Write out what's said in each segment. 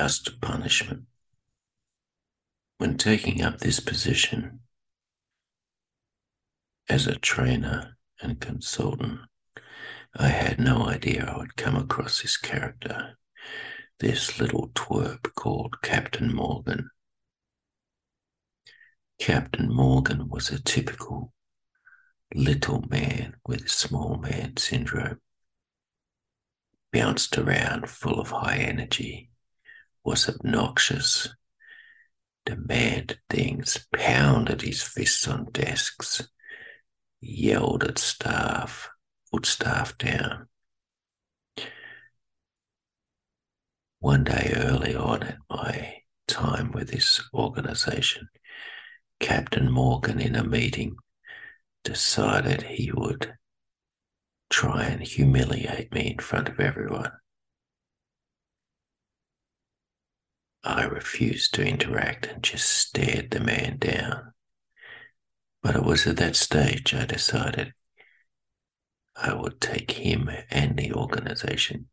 Just punishment. When taking up this position as a trainer and consultant, I had no idea I would come across this character, this little twerp called Captain Morgan. Captain Morgan was a typical little man with small man syndrome, bounced around full of high energy was obnoxious, demanded things, pounded his fists on desks, yelled at staff, put staff down. One day early on in my time with this organization, Captain Morgan, in a meeting, decided he would try and humiliate me in front of everyone. I refused to interact and just stared the man down. But it was at that stage I decided I would take him and the organization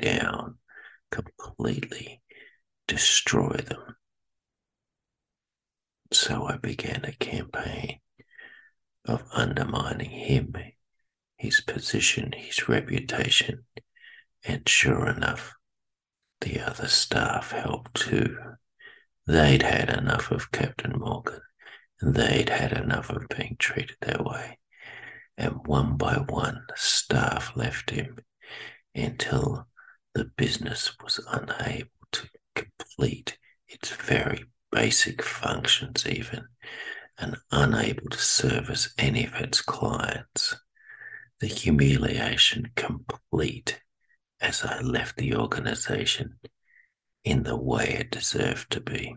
down completely, destroy them. So I began a campaign of undermining him, his position, his reputation, and sure enough, the other staff helped too. They'd had enough of Captain Morgan, and they'd had enough of being treated that way. And one by one, staff left him until the business was unable to complete its very basic functions, even, and unable to service any of its clients. The humiliation complete as I left the organization in the way it deserved to be.